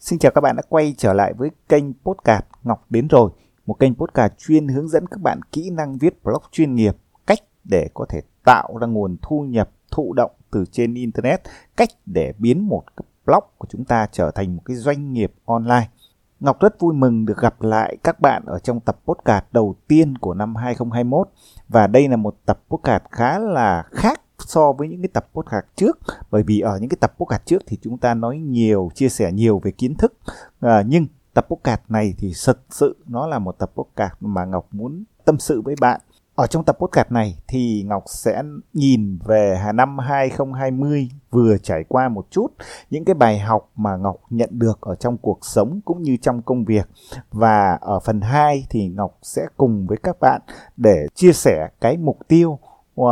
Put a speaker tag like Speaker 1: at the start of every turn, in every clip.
Speaker 1: Xin chào các bạn đã quay trở lại với kênh Podcast Ngọc đến rồi, một kênh podcast chuyên hướng dẫn các bạn kỹ năng viết blog chuyên nghiệp, cách để có thể tạo ra nguồn thu nhập thụ động từ trên internet, cách để biến một cái blog của chúng ta trở thành một cái doanh nghiệp online. Ngọc rất vui mừng được gặp lại các bạn ở trong tập podcast đầu tiên của năm 2021 và đây là một tập podcast khá là khác so với những cái tập podcast trước. Bởi vì ở những cái tập podcast trước thì chúng ta nói nhiều chia sẻ nhiều về kiến thức. À, nhưng tập podcast này thì thực sự nó là một tập podcast mà Ngọc muốn tâm sự với bạn. Ở trong tập podcast này thì Ngọc sẽ nhìn về năm 2020 vừa trải qua một chút những cái bài học mà Ngọc nhận được ở trong cuộc sống cũng như trong công việc. Và ở phần 2 thì Ngọc sẽ cùng với các bạn để chia sẻ cái mục tiêu uh,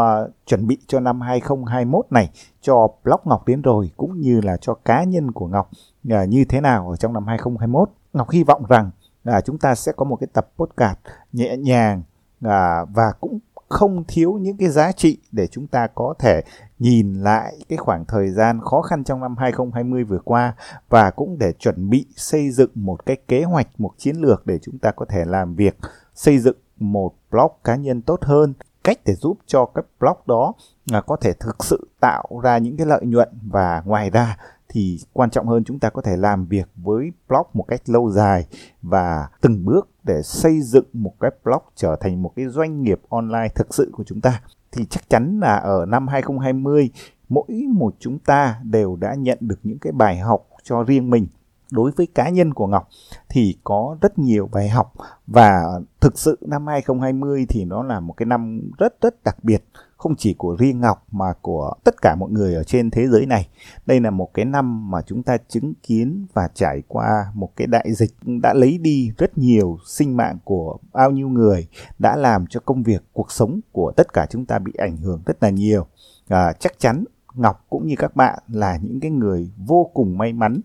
Speaker 1: chuẩn bị cho năm 2021 này cho blog Ngọc đến rồi cũng như là cho cá nhân của Ngọc uh, như thế nào ở trong năm 2021. Ngọc hy vọng rằng là uh, chúng ta sẽ có một cái tập podcast nhẹ nhàng uh, và cũng không thiếu những cái giá trị để chúng ta có thể nhìn lại cái khoảng thời gian khó khăn trong năm 2020 vừa qua và cũng để chuẩn bị xây dựng một cái kế hoạch, một chiến lược để chúng ta có thể làm việc xây dựng một blog cá nhân tốt hơn cách để giúp cho các blog đó là có thể thực sự tạo ra những cái lợi nhuận. Và ngoài ra thì quan trọng hơn, chúng ta có thể làm việc với blog một cách lâu dài và từng bước để xây dựng một cái blog trở thành một cái doanh nghiệp online thực sự của chúng ta. Thì chắc chắn là ở năm 2020 mỗi một chúng ta đều đã nhận được những cái bài học cho riêng mình đối với cá nhân của Ngọc thì có rất nhiều bài học và thực sự năm 2020 thì nó là một cái năm rất rất đặc biệt không chỉ của riêng Ngọc mà của tất cả mọi người ở trên thế giới này. Đây là một cái năm mà chúng ta chứng kiến và trải qua một cái đại dịch đã lấy đi rất nhiều sinh mạng của bao nhiêu người, đã làm cho công việc, cuộc sống của tất cả chúng ta bị ảnh hưởng rất là nhiều. À, chắc chắn Ngọc cũng như các bạn là những cái người vô cùng may mắn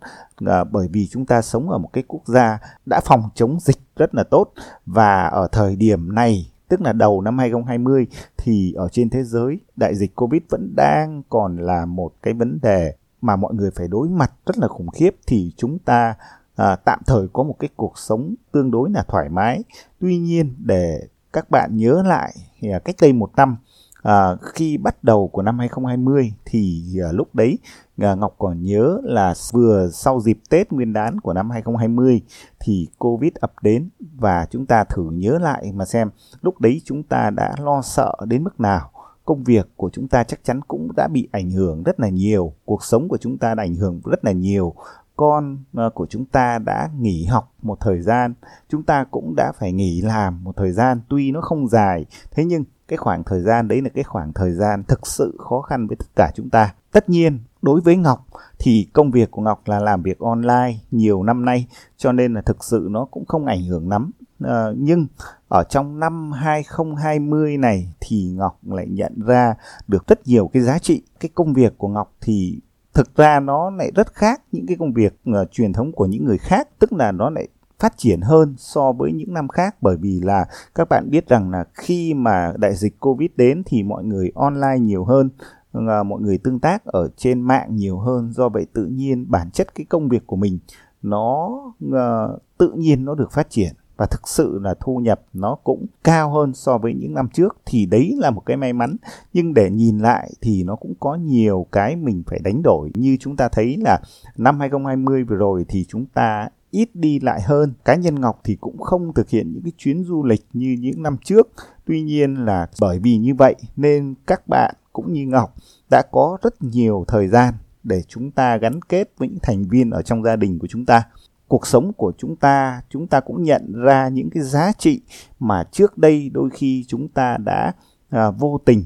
Speaker 1: à, bởi vì chúng ta sống ở một cái quốc gia đã phòng chống dịch rất là tốt và ở thời điểm này tức là đầu năm 2020 thì ở trên thế giới đại dịch Covid vẫn đang còn là một cái vấn đề mà mọi người phải đối mặt rất là khủng khiếp thì chúng ta à, tạm thời có một cái cuộc sống tương đối là thoải mái. Tuy nhiên để các bạn nhớ lại à, cách đây một năm à, khi bắt đầu của năm 2020 thì à, lúc đấy à, Ngọc còn nhớ là vừa sau dịp Tết Nguyên đán của năm 2020 thì Covid ập đến và chúng ta thử nhớ lại mà xem lúc đấy chúng ta đã lo sợ đến mức nào. Công việc của chúng ta chắc chắn cũng đã bị ảnh hưởng rất là nhiều cuộc sống của chúng ta đã ảnh hưởng rất là nhiều con ờ, của chúng ta đã nghỉ học một thời gian chúng ta cũng đã phải nghỉ làm một thời gian. Tuy nó không dài thế nhưng cái khoảng thời gian đấy là cái khoảng thời gian thực sự khó khăn với tất cả chúng ta. Tất nhiên đối với ngọc thì công việc của ngọc là làm việc online nhiều năm nay cho nên là thực sự nó cũng không ảnh hưởng lắm. À, nhưng ở trong năm 2020 này thì ngọc lại nhận ra được rất nhiều cái giá trị. Cái công việc của ngọc thì thực ra nó lại rất khác những cái công việc uh, truyền thống của những người khác tức là nó lại phát triển hơn so với những năm khác. Bởi vì là các bạn biết rằng là khi mà đại dịch covid đến thì mọi người online nhiều hơn uh, mọi người tương tác ở trên mạng nhiều hơn. Do vậy tự nhiên bản chất cái công việc của mình nó uh, tự nhiên nó được phát triển và thực sự là thu nhập nó cũng cao hơn so với những năm trước thì đấy là một cái may mắn. Nhưng để nhìn lại thì nó cũng có nhiều cái mình phải đánh đổi. Như chúng ta thấy là năm 2020 vừa rồi thì chúng ta ít đi lại hơn. Cá nhân ngọc thì cũng không thực hiện những cái chuyến du lịch như những năm trước. Tuy nhiên là bởi vì như vậy nên các bạn cũng như ngọc đã có rất nhiều thời gian để chúng ta gắn kết với những thành viên ở trong gia đình của chúng ta cuộc sống của chúng ta chúng ta cũng nhận ra những cái giá trị mà trước đây đôi khi chúng ta đã à, vô tình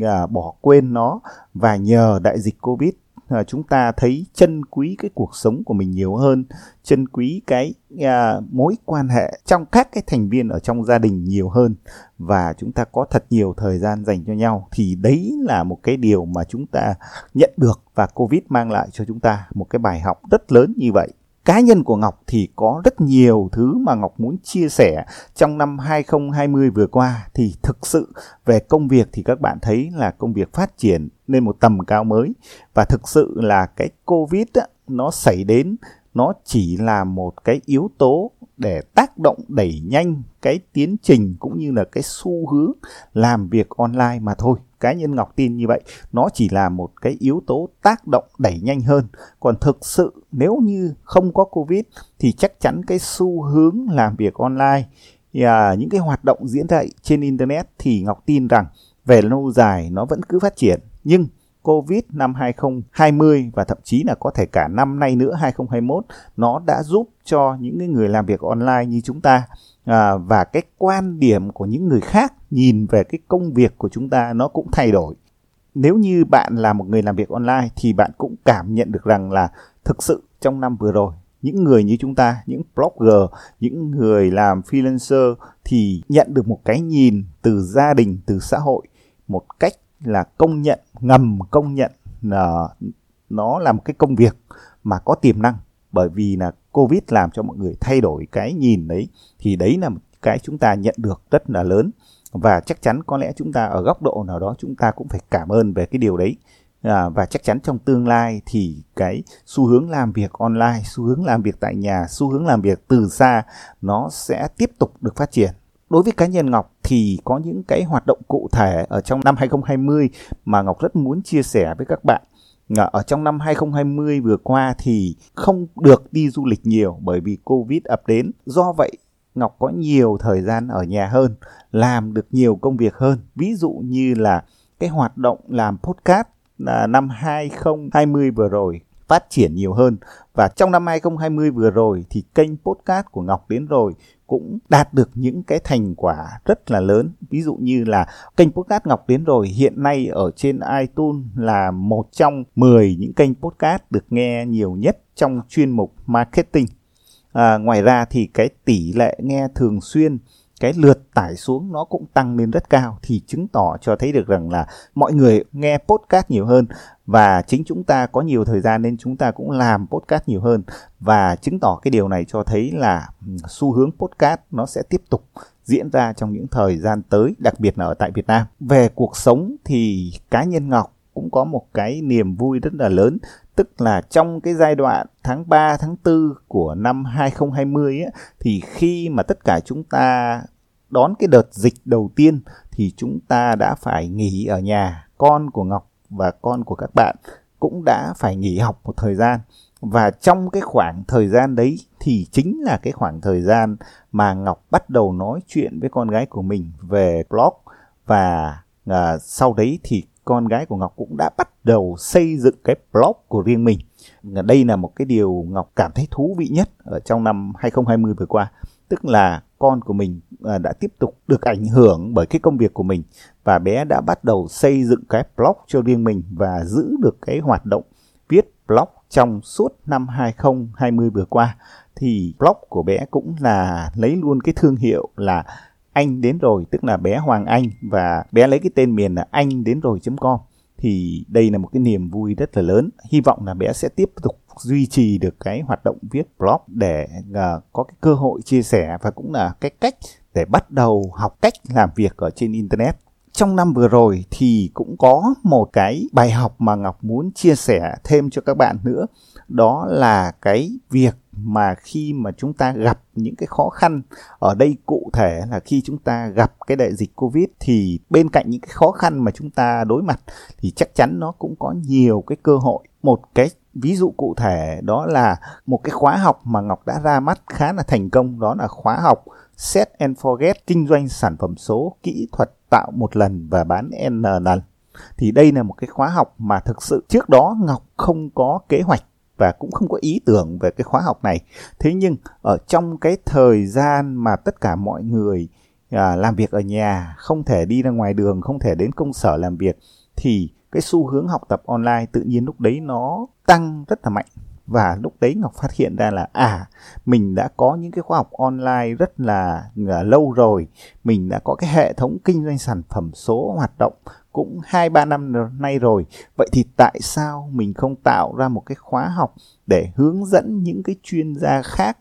Speaker 1: à, bỏ quên nó. Và nhờ đại dịch covid à, chúng ta thấy chân quý cái cuộc sống của mình nhiều hơn chân quý cái à, mối quan hệ trong các cái thành viên ở trong gia đình nhiều hơn. Và chúng ta có thật nhiều thời gian dành cho nhau. Thì đấy là một cái điều mà chúng ta nhận được và covid mang lại cho chúng ta một cái bài học rất lớn như vậy cá nhân của Ngọc thì có rất nhiều thứ mà Ngọc muốn chia sẻ. Trong năm 2020 vừa qua thì thực sự về công việc thì các bạn thấy là công việc phát triển lên một tầm cao mới. Và thực sự là cái Covid á, nó xảy đến nó chỉ là một cái yếu tố để tác động đẩy nhanh cái tiến trình cũng như là cái xu hướng làm việc online mà thôi cá nhân ngọc tin như vậy, nó chỉ là một cái yếu tố tác động đẩy nhanh hơn. Còn thực sự nếu như không có covid thì chắc chắn cái xu hướng làm việc online và những cái hoạt động diễn ra trên internet thì ngọc tin rằng về lâu dài nó vẫn cứ phát triển. Nhưng Covid năm 2020 và thậm chí là có thể cả năm nay nữa 2021 nó đã giúp cho những người làm việc online như chúng ta à, và cái quan điểm của những người khác nhìn về cái công việc của chúng ta nó cũng thay đổi. Nếu như bạn là một người làm việc online thì bạn cũng cảm nhận được rằng là thực sự trong năm vừa rồi những người như chúng ta, những blogger, những người làm freelancer thì nhận được một cái nhìn từ gia đình, từ xã hội một cách là công nhận ngầm công nhận là nó là một cái công việc mà có tiềm năng. Bởi vì là covid làm cho mọi người thay đổi cái nhìn đấy thì đấy là một cái chúng ta nhận được rất là lớn. Và chắc chắn có lẽ chúng ta ở góc độ nào đó chúng ta cũng phải cảm ơn về cái điều đấy. À, và chắc chắn trong tương lai thì cái xu hướng làm việc online xu hướng làm việc tại nhà xu hướng làm việc từ xa nó sẽ tiếp tục được phát triển. Đối với cá nhân Ngọc thì có những cái hoạt động cụ thể ở trong năm 2020 mà Ngọc rất muốn chia sẻ với các bạn. Ờ, ở trong năm 2020 vừa qua thì không được đi du lịch nhiều bởi vì Covid ập đến. Do vậy Ngọc có nhiều thời gian ở nhà hơn, làm được nhiều công việc hơn. Ví dụ như là cái hoạt động làm podcast là năm 2020 vừa rồi phát triển nhiều hơn và trong năm 2020 vừa rồi thì kênh podcast của Ngọc đến rồi cũng đạt được những cái thành quả rất là lớn. Ví dụ như là kênh podcast Ngọc đến rồi hiện nay ở trên iTunes là một trong 10 những kênh podcast được nghe nhiều nhất trong chuyên mục marketing. À, ngoài ra thì cái tỷ lệ nghe thường xuyên cái lượt tải xuống nó cũng tăng lên rất cao thì chứng tỏ cho thấy được rằng là mọi người nghe podcast nhiều hơn và chính chúng ta có nhiều thời gian nên chúng ta cũng làm podcast nhiều hơn và chứng tỏ cái điều này cho thấy là ừ, xu hướng podcast nó sẽ tiếp tục diễn ra trong những thời gian tới, đặc biệt là ở tại Việt Nam. Về cuộc sống thì cá nhân Ngọc cũng có một cái niềm vui rất là lớn tức là trong cái giai đoạn tháng 3 tháng 4 của năm 2020 ấy, thì khi mà tất cả chúng ta đón cái đợt dịch đầu tiên thì chúng ta đã phải nghỉ ở nhà. Con của Ngọc và con của các bạn cũng đã phải nghỉ học một thời gian. Và trong cái khoảng thời gian đấy thì chính là cái khoảng thời gian mà Ngọc bắt đầu nói chuyện với con gái của mình về blog. Và à, sau đấy thì con gái của Ngọc cũng đã bắt đầu xây dựng cái blog của riêng mình. Đây là một cái điều Ngọc cảm thấy thú vị nhất ở trong năm 2020 vừa qua. Tức là con của mình à, đã tiếp tục được ảnh hưởng bởi cái công việc của mình và bé đã bắt đầu xây dựng cái blog cho riêng mình và giữ được cái hoạt động viết blog trong suốt năm 2020 vừa qua thì blog của bé cũng là lấy luôn cái thương hiệu là anh đến rồi tức là bé Hoàng Anh và bé lấy cái tên miền là anh đến rồi.com thì đây là một cái niềm vui rất là lớn. Hy vọng là bé sẽ tiếp tục duy trì được cái hoạt động viết blog để uh, có cái cơ hội chia sẻ và cũng là cái cách để bắt đầu học cách làm việc ở trên internet. Trong năm vừa rồi thì cũng có một cái bài học mà Ngọc muốn chia sẻ thêm cho các bạn nữa. Đó là cái việc mà khi mà chúng ta gặp những cái khó khăn ở đây cụ thể là khi chúng ta gặp cái đại dịch covid thì bên cạnh những cái khó khăn mà chúng ta đối mặt thì chắc chắn nó cũng có nhiều cái cơ hội. Một cái ví dụ cụ thể đó là một cái khóa học mà ngọc đã ra mắt khá là thành công, đó là khóa học set and forget kinh doanh sản phẩm số kỹ thuật tạo một lần và bán n lần. Thì đây là một cái khóa học mà thực sự trước đó ngọc không có kế hoạch và cũng không có ý tưởng về cái khóa học này. Thế nhưng ở trong cái thời gian mà tất cả mọi người à, làm việc ở nhà không thể đi ra ngoài đường không thể đến công sở làm việc thì cái xu hướng học tập online tự nhiên lúc đấy nó tăng rất là mạnh và lúc đấy ngọc phát hiện ra là à mình đã có những cái khóa học online rất là, à, lâu rồi. Mình đã có cái hệ thống kinh doanh sản phẩm số hoạt động cũng hai ba năm nay rồi. Vậy thì tại sao mình không tạo ra một cái khóa học để hướng dẫn những cái chuyên gia khác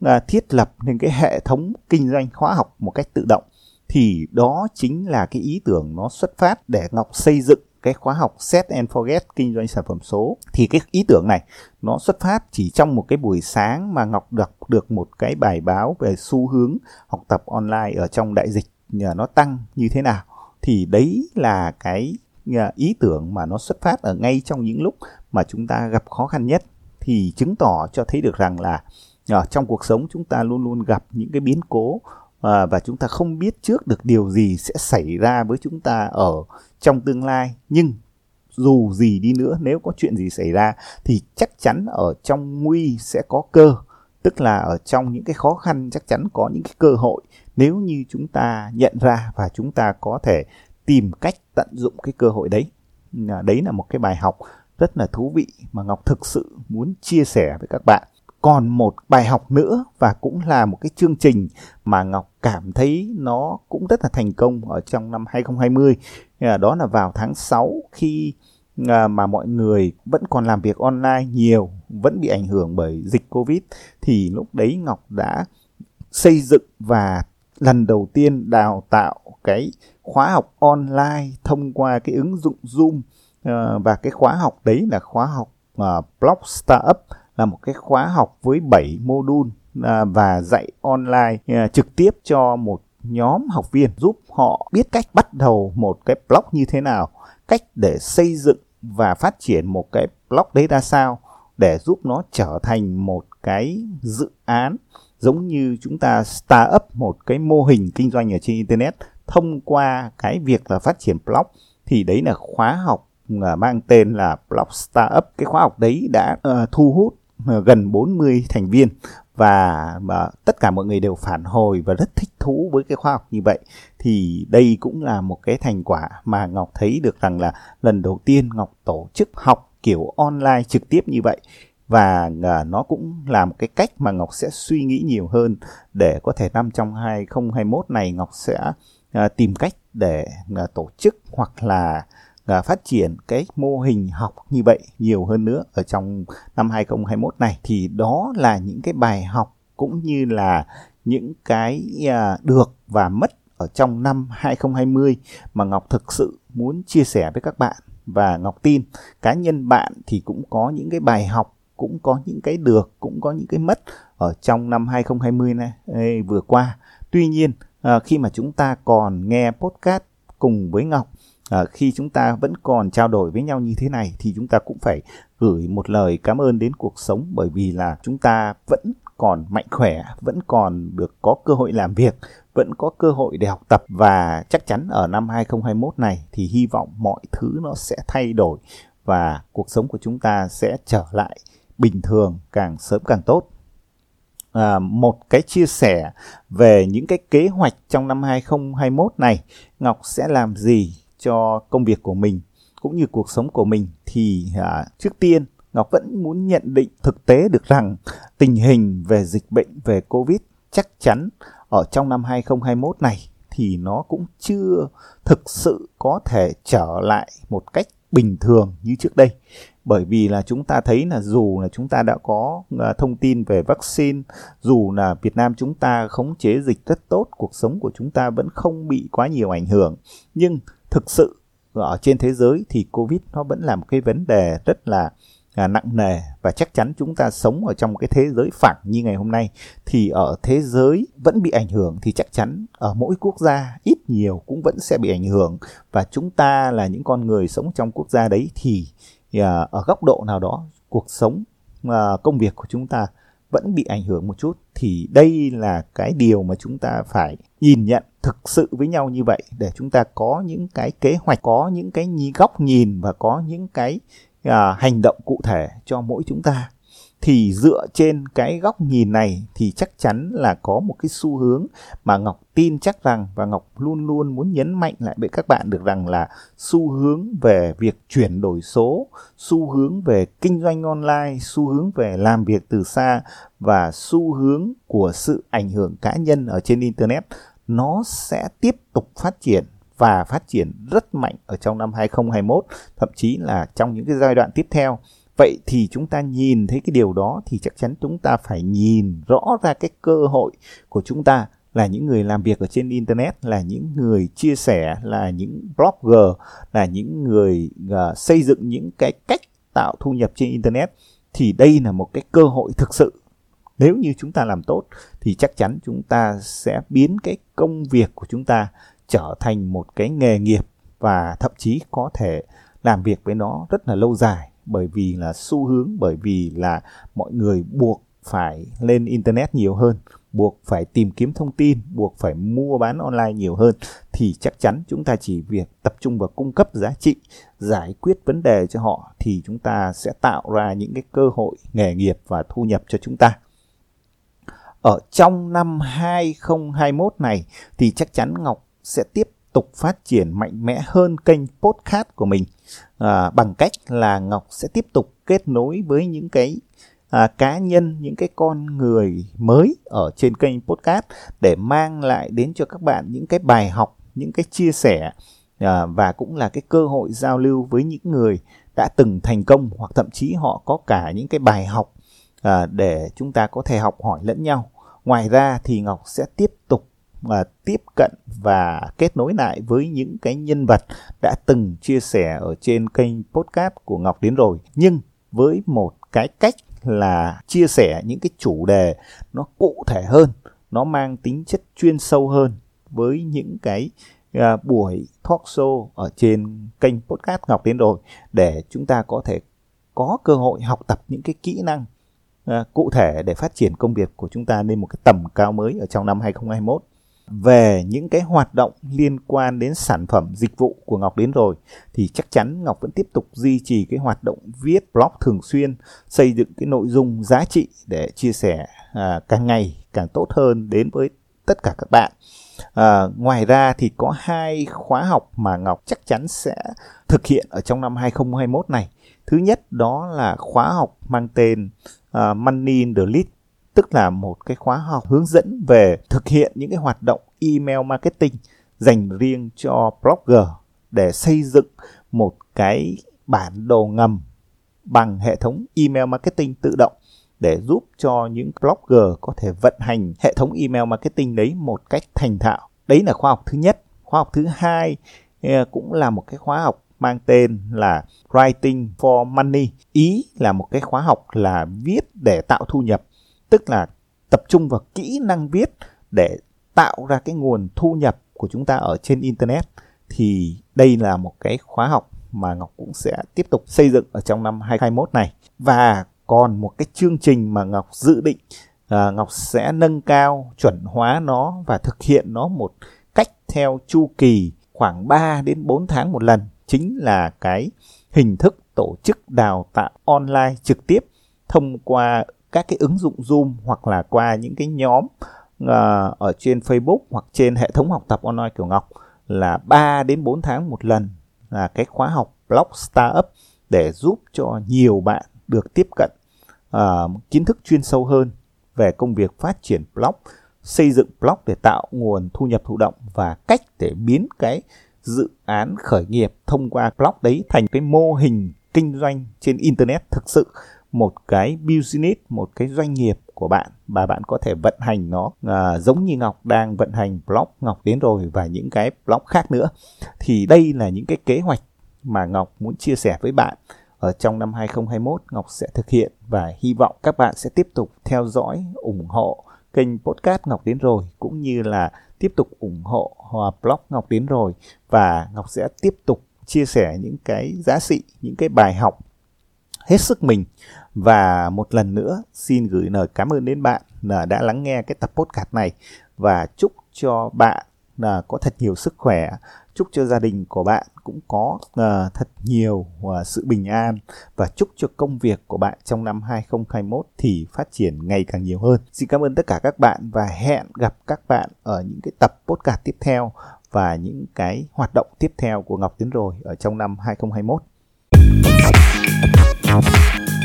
Speaker 1: à, thiết lập nên cái hệ thống kinh doanh khóa học một cách tự động? Thì đó chính là cái ý tưởng nó xuất phát để Ngọc xây dựng cái khóa học Set and Forget kinh doanh sản phẩm số, thì cái ý tưởng này nó xuất phát chỉ trong một cái buổi sáng mà Ngọc đọc được một cái bài báo về xu hướng học tập online ở trong đại dịch nó tăng như thế nào. Thì đấy là cái à, ý tưởng mà nó xuất phát ở ngay trong những lúc mà chúng ta gặp khó khăn nhất. Thì chứng tỏ cho thấy được rằng là ở trong cuộc sống chúng ta luôn luôn gặp những cái biến cố à, và chúng ta không biết trước được điều gì sẽ xảy ra với chúng ta ở trong tương lai. Nhưng dù gì đi nữa nếu có chuyện gì xảy ra thì chắc chắn ở trong nguy sẽ có cơ. Tức là ở trong những cái khó khăn chắc chắn có những cái cơ hội. Nếu như chúng ta nhận ra và chúng ta có thể tìm cách tận dụng cái cơ hội đấy. À, đấy là một cái bài học rất là thú vị mà ngọc thực sự muốn chia sẻ với các bạn còn một bài học nữa và cũng là một cái chương trình mà Ngọc cảm thấy nó cũng rất là thành công ở trong năm 2020 đó là vào tháng 6 khi à, mà mọi người vẫn còn làm việc online nhiều, vẫn bị ảnh hưởng bởi dịch Covid, thì lúc đấy Ngọc đã xây dựng và lần đầu tiên đào tạo cái khóa học online thông qua cái ứng dụng Zoom. À, và cái khóa học đấy là khóa học à, blog startup là một cái khóa học với 7 module đun và dạy online à, trực tiếp cho một nhóm học viên giúp họ biết cách bắt đầu một cái blog như thế nào, cách để xây dựng và phát triển một cái blog đấy ra sao để giúp nó trở thành một cái dự án giống như chúng ta start up một cái mô hình kinh doanh ở trên internet. Thông qua cái việc là phát triển blog thì đấy là khóa học à, mang tên là blog startup. Cái khóa học đấy đã uh, thu hút Ờ, gần 40 thành viên và mà tất cả mọi người đều phản hồi và rất thích thú với cái khoa học như vậy. Thì đây cũng là một cái thành quả mà Ngọc thấy được rằng là lần đầu tiên Ngọc tổ chức học kiểu online trực tiếp như vậy. Và ờ, nó cũng là một cái cách mà Ngọc sẽ suy nghĩ nhiều hơn để có thể năm trong 2021 này Ngọc sẽ ờ, tìm cách để tổ chức hoặc là và phát triển cái mô hình học như vậy nhiều hơn nữa ở trong năm 2021 này thì đó là những cái bài học cũng như là những cái à, được và mất ở trong năm 2020 mà Ngọc thực sự muốn chia sẻ với các bạn và Ngọc tin cá nhân bạn thì cũng có những cái bài học cũng có những cái được cũng có những cái mất ở trong năm 2020 này vừa qua. Tuy nhiên à, khi mà chúng ta còn nghe podcast cùng với Ngọc à, khi chúng ta vẫn còn trao đổi với nhau như thế này thì chúng ta cũng phải gửi một lời cảm ơn đến cuộc sống bởi vì là chúng ta vẫn còn mạnh khỏe, vẫn còn được có cơ hội làm việc, vẫn có cơ hội để học tập và chắc chắn ở năm 2021 này thì hy vọng mọi thứ nó sẽ thay đổi và cuộc sống của chúng ta sẽ trở lại bình thường càng sớm càng tốt. À, một cái chia sẻ về những cái kế hoạch trong năm 2021 này Ngọc sẽ làm gì cho công việc của mình cũng như cuộc sống của mình thì à, trước tiên Ngọc vẫn muốn nhận định thực tế được rằng tình hình về dịch bệnh về Covid chắc chắn ở trong năm 2021 này thì nó cũng chưa thực sự có thể trở lại một cách bình thường như trước đây. Bởi vì là chúng ta thấy là dù là chúng ta đã có à, thông tin về vaccine, dù là Việt Nam chúng ta khống chế dịch rất tốt, cuộc sống của chúng ta vẫn không bị quá nhiều ảnh hưởng. Nhưng thực sự ở trên thế giới thì covid nó vẫn là một cái vấn đề rất là à, nặng nề và chắc chắn chúng ta sống ở trong một cái thế giới phẳng như ngày hôm nay. Thì ở thế giới vẫn bị ảnh hưởng thì chắc chắn ở mỗi quốc gia ít nhiều cũng vẫn sẽ bị ảnh hưởng. Và chúng ta là những con người sống trong quốc gia đấy thì à, ở góc độ nào đó cuộc sống à, công việc của chúng ta vẫn bị ảnh hưởng một chút thì đây là cái điều mà chúng ta phải nhìn nhận thực sự với nhau như vậy để chúng ta có những cái kế hoạch có những cái góc nhìn và có những cái à, hành động cụ thể cho mỗi chúng ta thì dựa trên cái góc nhìn này thì chắc chắn là có một cái xu hướng mà Ngọc tin chắc rằng và Ngọc luôn luôn muốn nhấn mạnh lại với các bạn được rằng là xu hướng về việc chuyển đổi số, xu hướng về kinh doanh online, xu hướng về làm việc từ xa và xu hướng của sự ảnh hưởng cá nhân ở trên internet nó sẽ tiếp tục phát triển và phát triển rất mạnh ở trong năm 2021, thậm chí là trong những cái giai đoạn tiếp theo. Vậy thì chúng ta nhìn thấy cái điều đó thì chắc chắn chúng ta phải nhìn rõ ra cái cơ hội của chúng ta là những người làm việc ở trên internet là những người chia sẻ là những blogger là những người uh, xây dựng những cái cách tạo thu nhập trên internet thì đây là một cái cơ hội thực sự. Nếu như chúng ta làm tốt thì chắc chắn chúng ta sẽ biến cái công việc của chúng ta trở thành một cái nghề nghiệp và thậm chí có thể làm việc với nó rất là lâu dài bởi vì là xu hướng, bởi vì là mọi người buộc phải lên internet nhiều hơn, buộc phải tìm kiếm thông tin, buộc phải mua bán online nhiều hơn, thì chắc chắn chúng ta chỉ việc tập trung vào cung cấp giá trị, giải quyết vấn đề cho họ thì chúng ta sẽ tạo ra những cái cơ hội nghề nghiệp và thu nhập cho chúng ta. Ở trong năm 2021 này thì chắc chắn Ngọc sẽ tiếp tục phát triển mạnh mẽ hơn kênh podcast của mình. À, bằng cách là Ngọc sẽ tiếp tục kết nối với những cái à, cá nhân những cái con người mới ở trên kênh podcast để mang lại đến cho các bạn những cái bài học những cái chia sẻ à, và cũng là cái cơ hội giao lưu với những người đã từng thành công hoặc thậm chí họ có cả những cái bài học à, để chúng ta có thể học hỏi lẫn nhau. Ngoài ra thì ngọc sẽ tiếp tục mà tiếp cận và kết nối lại với những cái nhân vật đã từng chia sẻ ở trên kênh podcast của Ngọc đến rồi. Nhưng với một cái cách là chia sẻ những cái chủ đề nó cụ thể hơn nó mang tính chất chuyên sâu hơn với những cái uh, buổi talk show ở trên kênh podcast Ngọc đến rồi để chúng ta có thể có cơ hội học tập những cái kỹ năng uh, cụ thể để phát triển công việc của chúng ta lên một cái tầm cao mới ở trong năm 2021 về những cái hoạt động liên quan đến sản phẩm dịch vụ của Ngọc đến rồi thì chắc chắn Ngọc vẫn tiếp tục duy trì cái hoạt động viết blog thường xuyên xây dựng cái nội dung giá trị để chia sẻ à, càng ngày càng tốt hơn đến với tất cả các bạn. À, ngoài ra thì có hai khóa học mà Ngọc chắc chắn sẽ thực hiện ở trong năm 2021 này. Thứ nhất đó là khóa học mang tên uh, Money in the Lead tức là một cái khóa học hướng dẫn về thực hiện những cái hoạt động email marketing dành riêng cho blogger để xây dựng một cái bản đồ ngầm bằng hệ thống email marketing tự động để giúp cho những blogger có thể vận hành hệ thống email marketing đấy một cách thành thạo. Đấy là khóa học thứ nhất. Khóa học thứ hai ờ, cũng là một cái khóa học mang tên là Writing for Money. Ý là một cái khóa học là viết để tạo thu nhập tức là tập trung vào kỹ năng viết để tạo ra cái nguồn thu nhập của chúng ta ở trên internet thì đây là một cái khóa học mà Ngọc cũng sẽ tiếp tục xây dựng ở trong năm 2021 này. Và còn một cái chương trình mà Ngọc dự định à, Ngọc sẽ nâng cao chuẩn hóa nó và thực hiện nó một cách theo chu kỳ khoảng 3 đến 4 tháng một lần chính là cái hình thức tổ chức đào tạo online trực tiếp thông qua các cái ứng dụng Zoom hoặc là qua những cái nhóm uh, ở trên Facebook hoặc trên hệ thống học tập online kiểu Ngọc là 3 đến 4 tháng một lần là cái khóa học blog startup để giúp cho nhiều bạn được tiếp cận uh, kiến thức chuyên sâu hơn về công việc phát triển blog, xây dựng blog để tạo nguồn thu nhập thụ động và cách để biến cái dự án khởi nghiệp thông qua blog đấy thành cái mô hình kinh doanh trên internet thực sự một cái business một cái doanh nghiệp của bạn và bạn có thể vận hành nó à, giống như Ngọc đang vận hành blog Ngọc đến rồi và những cái blog khác nữa. Thì đây là những cái kế hoạch mà Ngọc muốn chia sẻ với bạn. Ở trong năm 2021 Ngọc sẽ thực hiện và hy vọng các bạn sẽ tiếp tục theo dõi ủng hộ kênh podcast Ngọc đến rồi cũng như là tiếp tục ủng hộ hòa blog Ngọc đến rồi. Và Ngọc sẽ tiếp tục chia sẻ những cái giá trị những cái bài học hết sức mình và một lần nữa xin gửi lời cảm ơn đến bạn là đã lắng nghe cái tập podcast này và chúc cho bạn là có thật nhiều sức khỏe chúc cho gia đình của bạn cũng có uh, thật nhiều uh, sự bình an và chúc cho công việc của bạn trong năm 2021 thì phát triển ngày càng nhiều hơn. Xin cảm ơn tất cả các bạn và hẹn gặp các bạn ở những cái tập podcast tiếp theo và những cái hoạt động tiếp theo của Ngọc Tiến rồi ở trong năm 2021. Thank